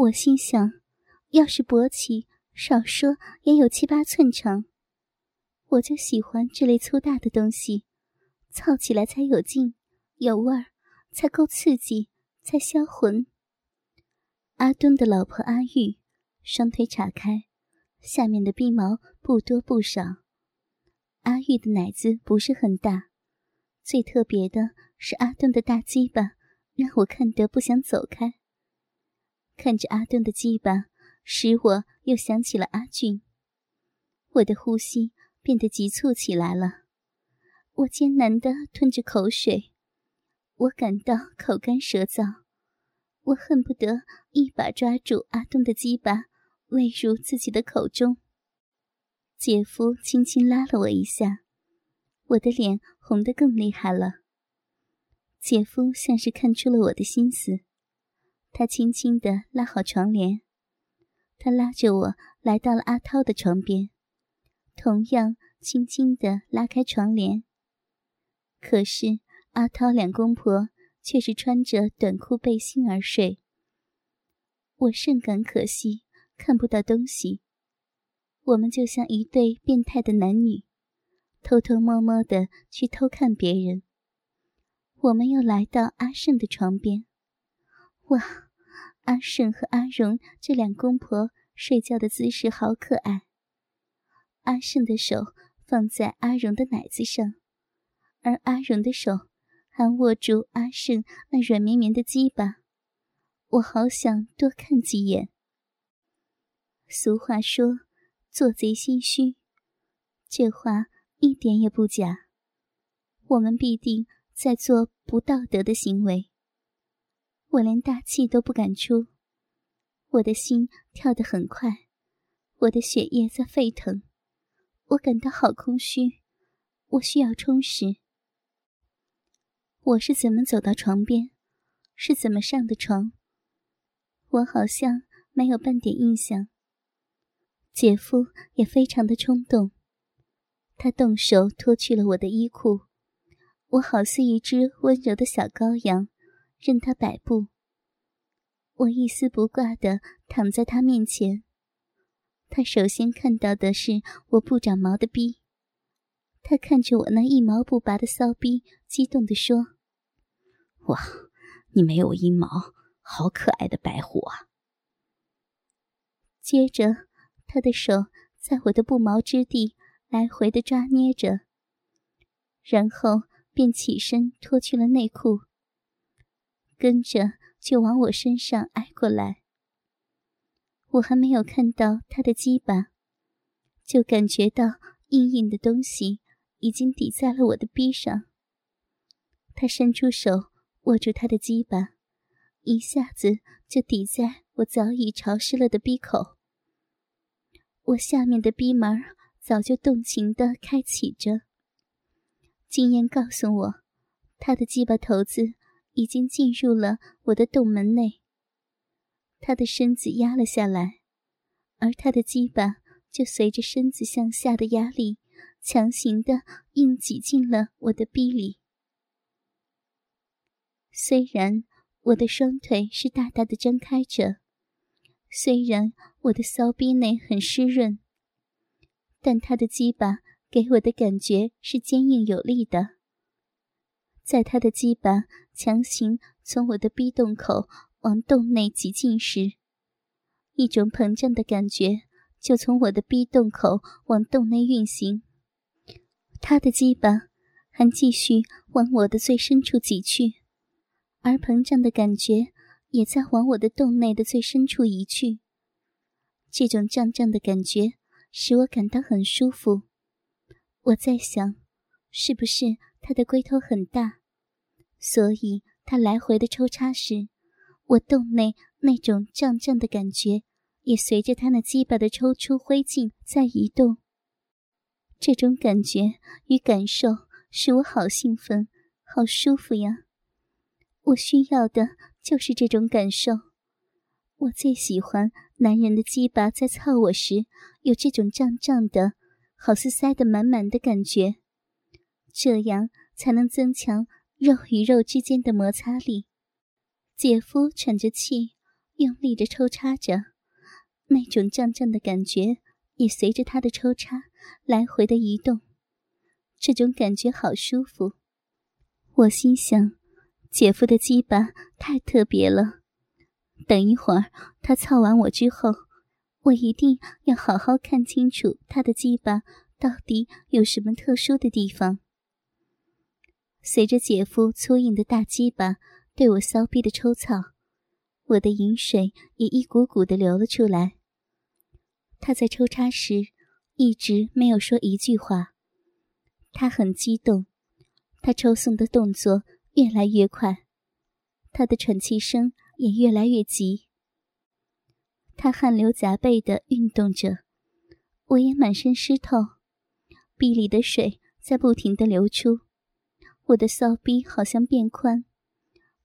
我心想，要是勃起，少说也有七八寸长。我就喜欢这类粗大的东西，操起来才有劲、有味儿，才够刺激，才销魂。阿敦的老婆阿玉，双腿岔开，下面的逼毛不多不少。阿玉的奶子不是很大，最特别的是阿敦的大鸡巴，让我看得不想走开。看着阿顿的鸡巴，使我又想起了阿俊。我的呼吸变得急促起来了，我艰难地吞着口水，我感到口干舌燥，我恨不得一把抓住阿东的鸡巴，喂入自己的口中。姐夫轻轻拉了我一下，我的脸红得更厉害了。姐夫像是看出了我的心思。他轻轻地拉好床帘，他拉着我来到了阿涛的床边，同样轻轻地拉开床帘。可是阿涛两公婆却是穿着短裤背心而睡。我甚感可惜，看不到东西。我们就像一对变态的男女，偷偷摸摸的去偷看别人。我们又来到阿胜的床边。哇，阿胜和阿荣这两公婆睡觉的姿势好可爱。阿胜的手放在阿荣的奶子上，而阿荣的手还握住阿胜那软绵绵的鸡巴。我好想多看几眼。俗话说，做贼心虚，这话一点也不假。我们必定在做不道德的行为。我连大气都不敢出，我的心跳得很快，我的血液在沸腾，我感到好空虚，我需要充实。我是怎么走到床边，是怎么上的床？我好像没有半点印象。姐夫也非常的冲动，他动手脱去了我的衣裤，我好似一只温柔的小羔羊。任他摆布，我一丝不挂的躺在他面前。他首先看到的是我不长毛的逼，他看着我那一毛不拔的骚逼，激动地说：“哇，你没有阴毛，好可爱的白虎啊！”接着，他的手在我的不毛之地来回的抓捏着，然后便起身脱去了内裤。跟着就往我身上挨过来。我还没有看到他的鸡巴，就感觉到硬硬的东西已经抵在了我的臂上。他伸出手握住他的鸡巴，一下子就抵在我早已潮湿了的逼口。我下面的逼门早就动情地开启着。经验告诉我，他的鸡巴头子。已经进入了我的洞门内。他的身子压了下来，而他的鸡巴就随着身子向下的压力，强行的硬挤进了我的逼里。虽然我的双腿是大大的张开着，虽然我的骚逼内很湿润，但他的鸡巴给我的感觉是坚硬有力的。在他的鸡巴强行从我的逼洞口往洞内挤进时，一种膨胀的感觉就从我的逼洞口往洞内运行。他的鸡巴还继续往我的最深处挤去，而膨胀的感觉也在往我的洞内的最深处移去。这种胀胀的感觉使我感到很舒服。我在想，是不是他的龟头很大？所以，他来回的抽插时，我洞内那种胀胀的感觉，也随着他那鸡巴的抽出灰烬在移动。这种感觉与感受使我好兴奋，好舒服呀！我需要的就是这种感受。我最喜欢男人的鸡巴在操我时有这种胀胀的，好似塞得满满的感觉，这样才能增强。肉与肉之间的摩擦力，姐夫喘着气，用力着抽插着，那种胀胀的感觉也随着他的抽插来回的移动。这种感觉好舒服，我心想，姐夫的鸡巴太特别了。等一会儿他操完我之后，我一定要好好看清楚他的鸡巴到底有什么特殊的地方。随着姐夫粗硬的大鸡巴对我骚逼的抽草，我的饮水也一股股的流了出来。他在抽插时一直没有说一句话。他很激动，他抽送的动作越来越快，他的喘气声也越来越急。他汗流浃背的运动着，我也满身湿透，壁里的水在不停的流出，我的骚逼好像变宽，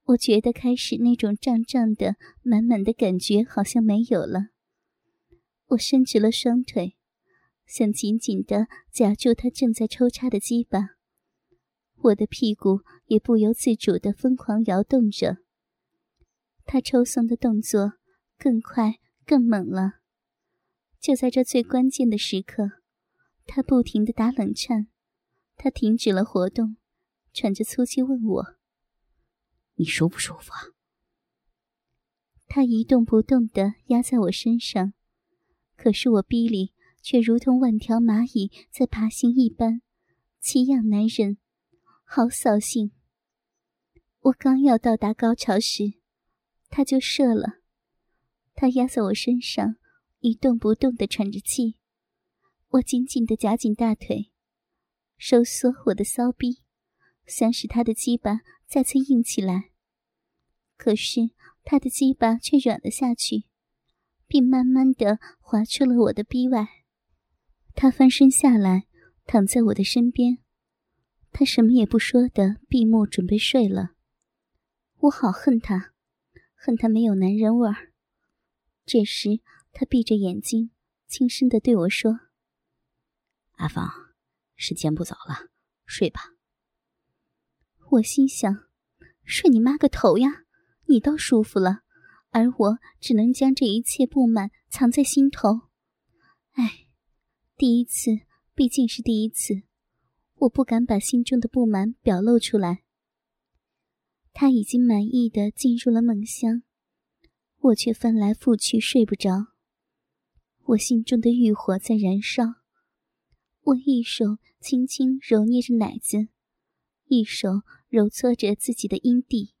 我觉得开始那种胀胀的、满满的感觉好像没有了。我伸直了双腿。想紧紧地夹住他正在抽插的鸡巴，我的屁股也不由自主地疯狂摇动着。他抽送的动作更快更猛了。就在这最关键的时刻，他不停地打冷颤，他停止了活动，喘着粗气问我：“你舒不舒服啊？”他一动不动地压在我身上，可是我逼里。却如同万条蚂蚁在爬行一般，奇痒难忍，好扫兴。我刚要到达高潮时，他就射了。他压在我身上，一动不动地喘着气。我紧紧地夹紧大腿，收缩我的骚逼，想使他的鸡巴再次硬起来。可是他的鸡巴却软了下去，并慢慢的滑出了我的逼外。他翻身下来，躺在我的身边。他什么也不说的闭目准备睡了。我好恨他，恨他没有男人味儿。这时，他闭着眼睛，轻声的对我说：“阿芳，时间不早了，睡吧。”我心想：“睡你妈个头呀！你倒舒服了，而我只能将这一切不满藏在心头。”哎。第一次毕竟是第一次，我不敢把心中的不满表露出来。他已经满意的进入了梦乡，我却翻来覆去睡不着。我心中的欲火在燃烧，我一手轻轻揉捏着奶子，一手揉搓着自己的阴蒂。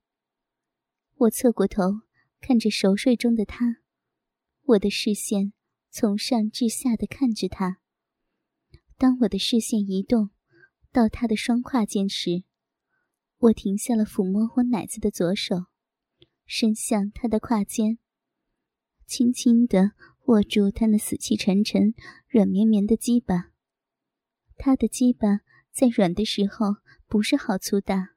我侧过头看着熟睡中的他，我的视线从上至下的看着他。当我的视线移动到他的双胯间时，我停下了抚摸我奶子的左手，伸向他的胯间，轻轻地握住他那死气沉沉、软绵绵的鸡巴。他的鸡巴在软的时候不是好粗大，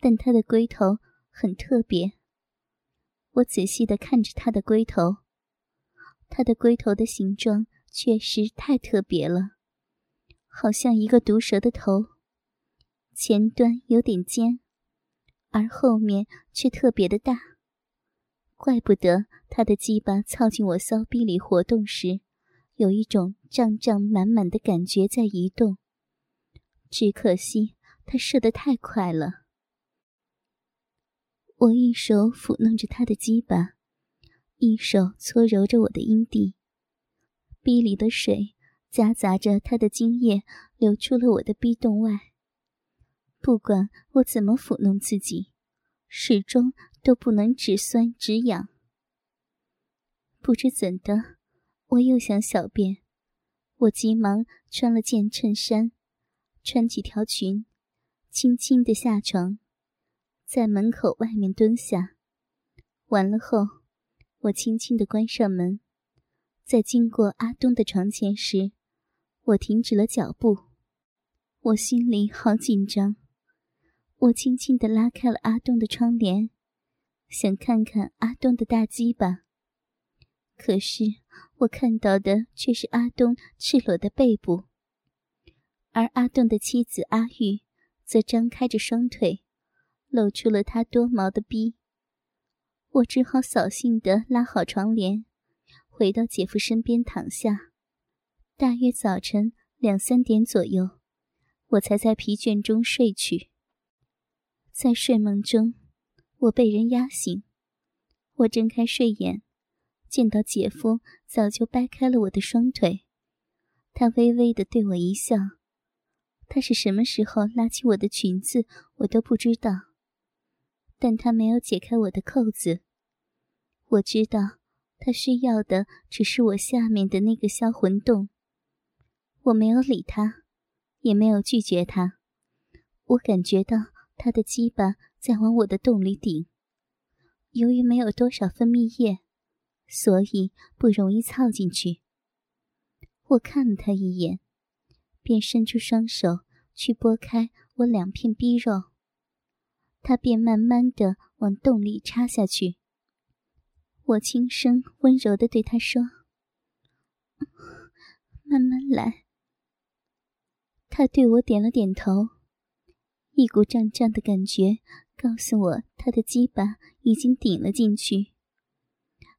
但他的龟头很特别。我仔细的看着他的龟头，他的龟头的形状确实太特别了。好像一个毒蛇的头，前端有点尖，而后面却特别的大。怪不得他的鸡巴操进我骚逼里活动时，有一种胀胀满满的感觉在移动。只可惜他射得太快了。我一手抚弄着他的鸡巴，一手搓揉着我的阴蒂，逼里的水。夹杂着他的精液流出了我的逼洞外。不管我怎么抚弄自己，始终都不能止酸止痒。不知怎的，我又想小便，我急忙穿了件衬衫，穿几条裙，轻轻的下床，在门口外面蹲下。完了后，我轻轻地关上门，在经过阿东的床前时。我停止了脚步，我心里好紧张。我轻轻地拉开了阿东的窗帘，想看看阿东的大鸡巴。可是我看到的却是阿东赤裸的背部，而阿东的妻子阿玉则张开着双腿，露出了他多毛的逼。我只好扫兴地拉好床帘，回到姐夫身边躺下。大约早晨两三点左右，我才在疲倦中睡去。在睡梦中，我被人压醒。我睁开睡眼，见到姐夫早就掰开了我的双腿。他微微地对我一笑。他是什么时候拉起我的裙子，我都不知道。但他没有解开我的扣子。我知道，他需要的只是我下面的那个销魂洞。我没有理他，也没有拒绝他。我感觉到他的鸡巴在往我的洞里顶。由于没有多少分泌液，所以不容易操进去。我看了他一眼，便伸出双手去拨开我两片逼肉。他便慢慢的往洞里插下去。我轻声温柔的对他说：“慢慢来。”他对我点了点头。一股胀胀的感觉告诉我，他的鸡巴已经顶了进去。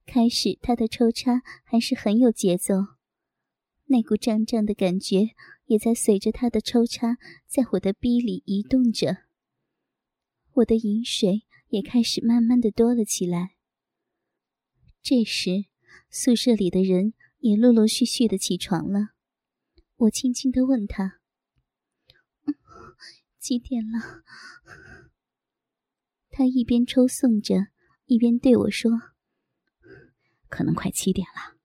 开始，他的抽插还是很有节奏，那股胀胀的感觉也在随着他的抽插，在我的逼里移动着。我的饮水也开始慢慢的多了起来。这时，宿舍里的人也陆陆续续的起床了。我轻轻的问他：“几点了？”他一边抽送着，一边对我说：“可能快七点了。”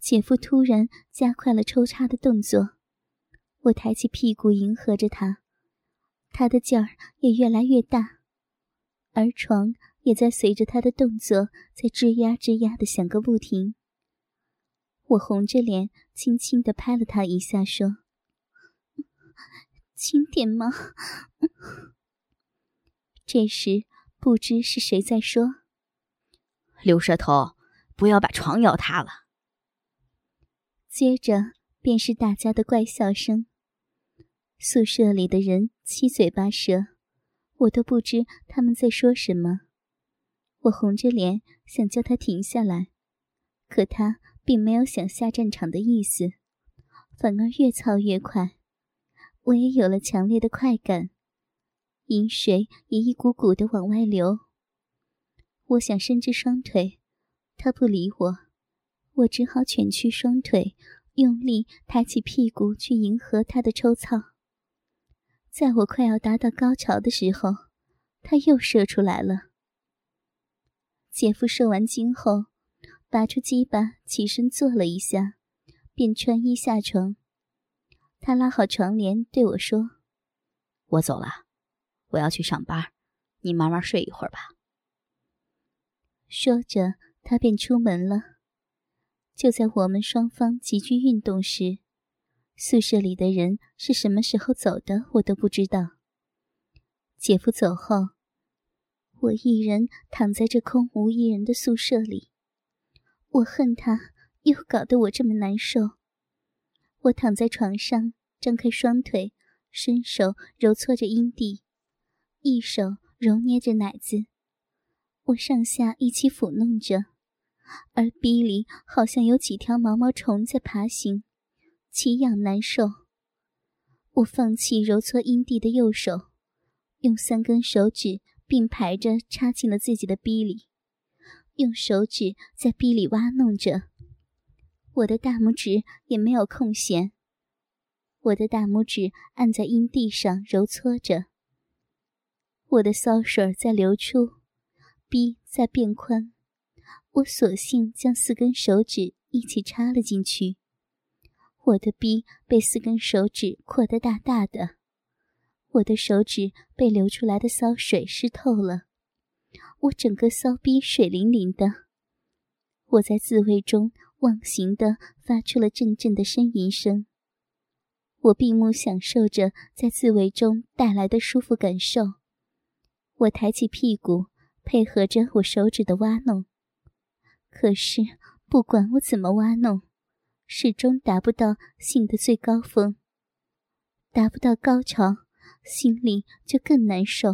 姐夫突然加快了抽插的动作，我抬起屁股迎合着他。他的劲儿也越来越大，而床也在随着他的动作在吱呀吱呀的响个不停。我红着脸，轻轻的拍了他一下，说：“轻点吗？” 这时，不知是谁在说：“刘舌头，不要把床摇塌了。”接着便是大家的怪笑声。宿舍里的人七嘴八舌，我都不知他们在说什么。我红着脸想叫他停下来，可他并没有想下战场的意思，反而越操越快。我也有了强烈的快感，饮水也一股股的往外流。我想伸直双腿，他不理我，我只好蜷曲双腿，用力抬起屁股去迎合他的抽操。在我快要达到高潮的时候，他又射出来了。姐夫射完精后，拔出鸡巴，起身坐了一下，便穿衣下床。他拉好床帘对我说：“我走了，我要去上班，你慢慢睡一会儿吧。”说着，他便出门了。就在我们双方急剧运动时。宿舍里的人是什么时候走的，我都不知道。姐夫走后，我一人躺在这空无一人的宿舍里。我恨他，又搞得我这么难受。我躺在床上，张开双腿，伸手揉搓着阴蒂，一手揉捏着奶子。我上下一起抚弄着，而逼里好像有几条毛毛虫在爬行。奇痒难受，我放弃揉搓阴蒂的右手，用三根手指并排着插进了自己的逼里，用手指在逼里挖弄着。我的大拇指也没有空闲，我的大拇指按在阴蒂上揉搓着。我的骚水在流出，逼在变宽，我索性将四根手指一起插了进去。我的逼被四根手指扩得大大的，我的手指被流出来的骚水湿透了，我整个骚逼水灵灵的。我在自慰中忘形的发出了阵阵的呻吟声。我闭目享受着在自慰中带来的舒服感受。我抬起屁股，配合着我手指的挖弄。可是不管我怎么挖弄，始终达不到性的最高峰，达不到高潮，心里就更难受。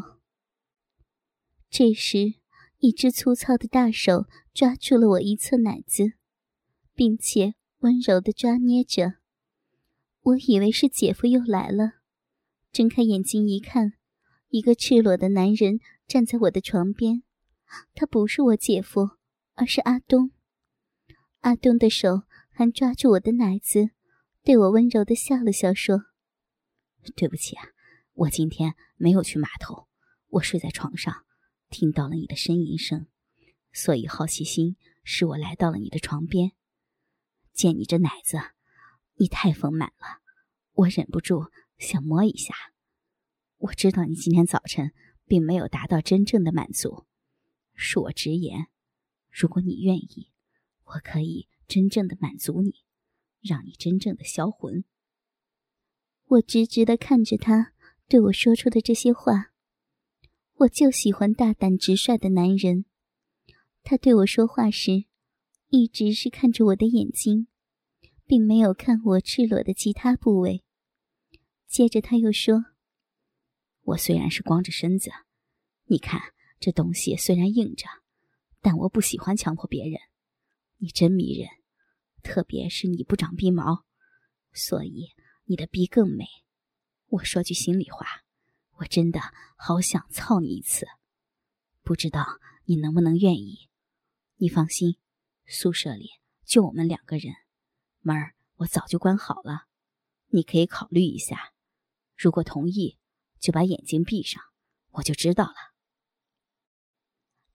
这时，一只粗糙的大手抓住了我一侧奶子，并且温柔的抓捏着。我以为是姐夫又来了，睁开眼睛一看，一个赤裸的男人站在我的床边。他不是我姐夫，而是阿东。阿东的手还抓住我的奶子，对我温柔的笑了笑，说：“对不起啊，我今天没有去码头，我睡在床上。”听到了你的呻吟声，所以好奇心使我来到了你的床边。见你这奶子，你太丰满了，我忍不住想摸一下。我知道你今天早晨并没有达到真正的满足，恕我直言，如果你愿意，我可以真正的满足你，让你真正的销魂。我直直的看着他对我说出的这些话。我就喜欢大胆直率的男人。他对我说话时，一直是看着我的眼睛，并没有看我赤裸的其他部位。接着他又说：“我虽然是光着身子，你看这东西虽然硬着，但我不喜欢强迫别人。你真迷人，特别是你不长鼻毛，所以你的鼻更美。我说句心里话。”我真的好想操你一次，不知道你能不能愿意？你放心，宿舍里就我们两个人，门儿我早就关好了。你可以考虑一下，如果同意，就把眼睛闭上，我就知道了。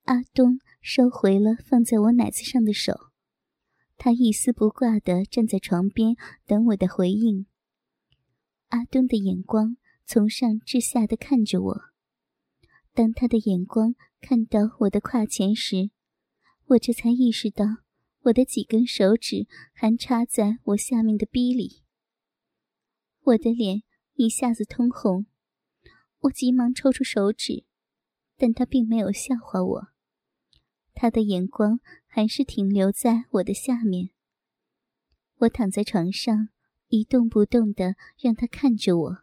阿东收回了放在我奶子上的手，他一丝不挂的站在床边等我的回应。阿东的眼光。从上至下的看着我，当他的眼光看到我的胯前时，我这才意识到我的几根手指还插在我下面的逼里。我的脸一下子通红，我急忙抽出手指，但他并没有笑话我，他的眼光还是停留在我的下面。我躺在床上一动不动的，让他看着我。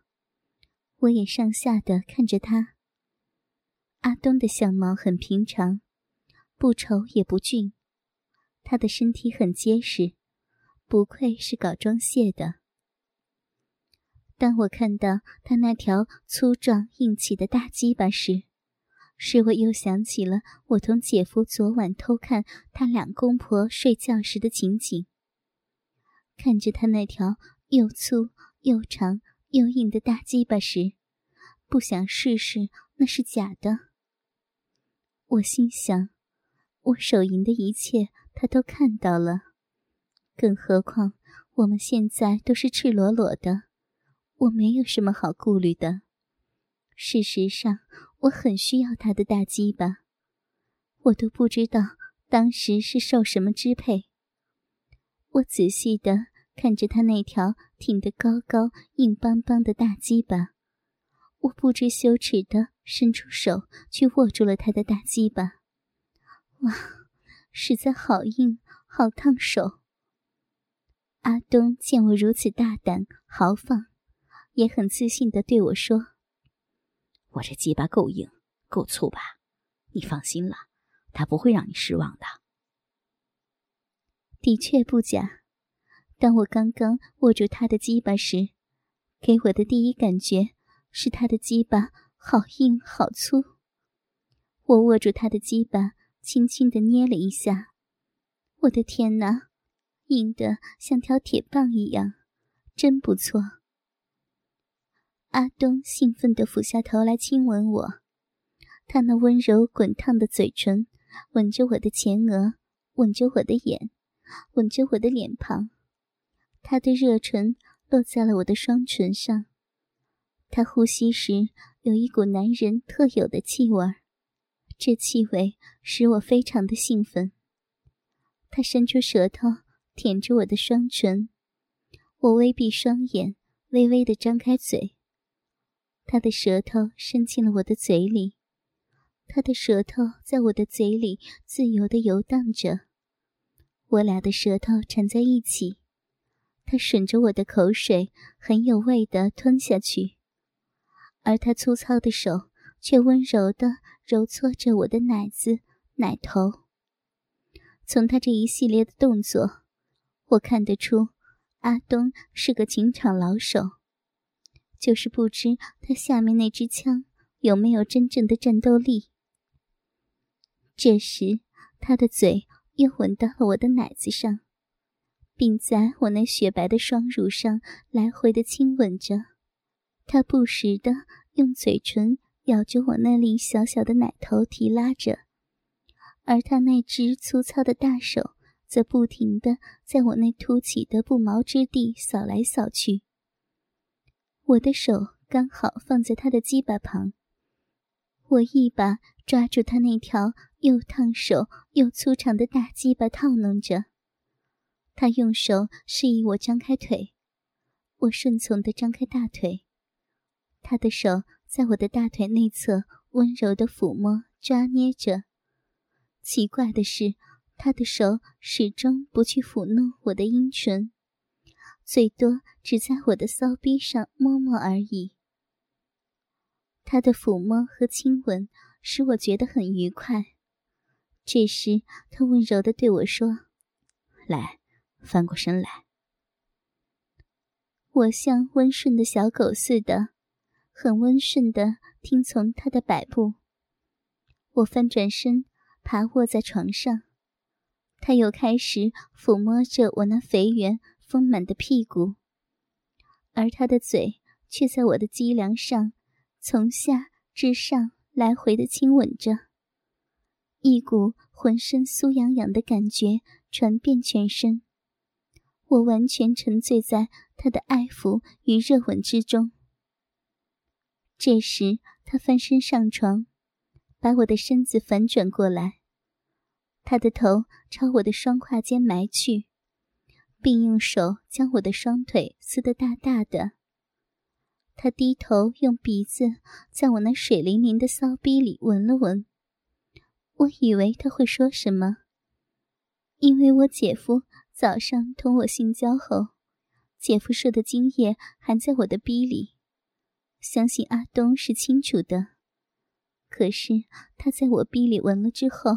我也上下的看着他。阿东的相貌很平常，不丑也不俊，他的身体很结实，不愧是搞装卸的。当我看到他那条粗壮硬气的大鸡巴时，使我又想起了我同姐夫昨晚偷看他两公婆睡觉时的情景。看着他那条又粗又长。又硬的大鸡巴时，不想试试那是假的。我心想，我手淫的一切他都看到了，更何况我们现在都是赤裸裸的，我没有什么好顾虑的。事实上，我很需要他的大鸡巴，我都不知道当时是受什么支配。我仔细的。看着他那条挺得高高、硬邦邦的大鸡巴，我不知羞耻的伸出手去握住了他的大鸡巴。哇，实在好硬，好烫手。阿东见我如此大胆豪放，也很自信的对我说：“我这鸡巴够硬，够粗吧？你放心了，他不会让你失望的。”的确不假。当我刚刚握住他的鸡巴时，给我的第一感觉是他的鸡巴好硬好粗。我握住他的鸡巴，轻轻的捏了一下，我的天哪，硬的像条铁棒一样，真不错。阿东兴奋地俯下头来亲吻我，他那温柔滚烫的嘴唇吻着我的前额，吻着我的眼，吻着我的脸庞。他的热唇落在了我的双唇上，他呼吸时有一股男人特有的气味，这气味使我非常的兴奋。他伸出舌头舔着我的双唇，我微闭双眼，微微的张开嘴。他的舌头伸进了我的嘴里，他的舌头在我的嘴里自由的游荡着，我俩的舌头缠在一起。他吮着我的口水，很有味的吞下去，而他粗糙的手却温柔的揉搓着我的奶子，奶头。从他这一系列的动作，我看得出阿东是个情场老手，就是不知他下面那支枪有没有真正的战斗力。这时，他的嘴又吻到了我的奶子上，并在我那雪白的双乳上来回的亲吻着。他不时的用嘴唇咬着我那里小小的奶头，提拉着。而他那只粗糙的大手，则不停的在我那凸起的不毛之地扫来扫去。我的手刚好放在他的鸡巴旁，我一把抓住他那条又烫手又粗长的大鸡巴，套弄着。他用手示意我张开腿，我顺从地张开大腿。他的手在我的大腿内侧温柔地抚摸、抓捏着。奇怪的是，他的手始终不去抚弄我的阴唇，最多只在我的骚逼上摸摸而已。他的抚摸和亲吻使我觉得很愉快。这时，他温柔的对我说：“来，翻过身来。”我像温顺的小狗似的，很温顺的听从他的摆布。我翻转身。爬卧在床上，他又开始抚摸着我那肥圆丰满的屁股，而他的嘴却在我的脊梁上从下至上来回的亲吻着，一股浑身酥痒痒的感觉传遍全身，我完全沉醉在他的爱抚与热吻之中。这时，他翻身上床。把我的身子反转过来，他的头朝我的双胯间埋去，并用手将我的双腿撕得大大的。他低头用鼻子在我那水灵灵的骚逼里闻了闻，我以为他会说什么，因为我姐夫早上同我性交后，姐夫射的精液还在我的逼里，相信阿东是清楚的。可是他在我逼里闻了之后，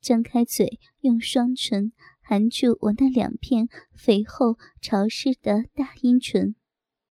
张开嘴，用双唇含住我那两片肥厚潮湿的大阴唇。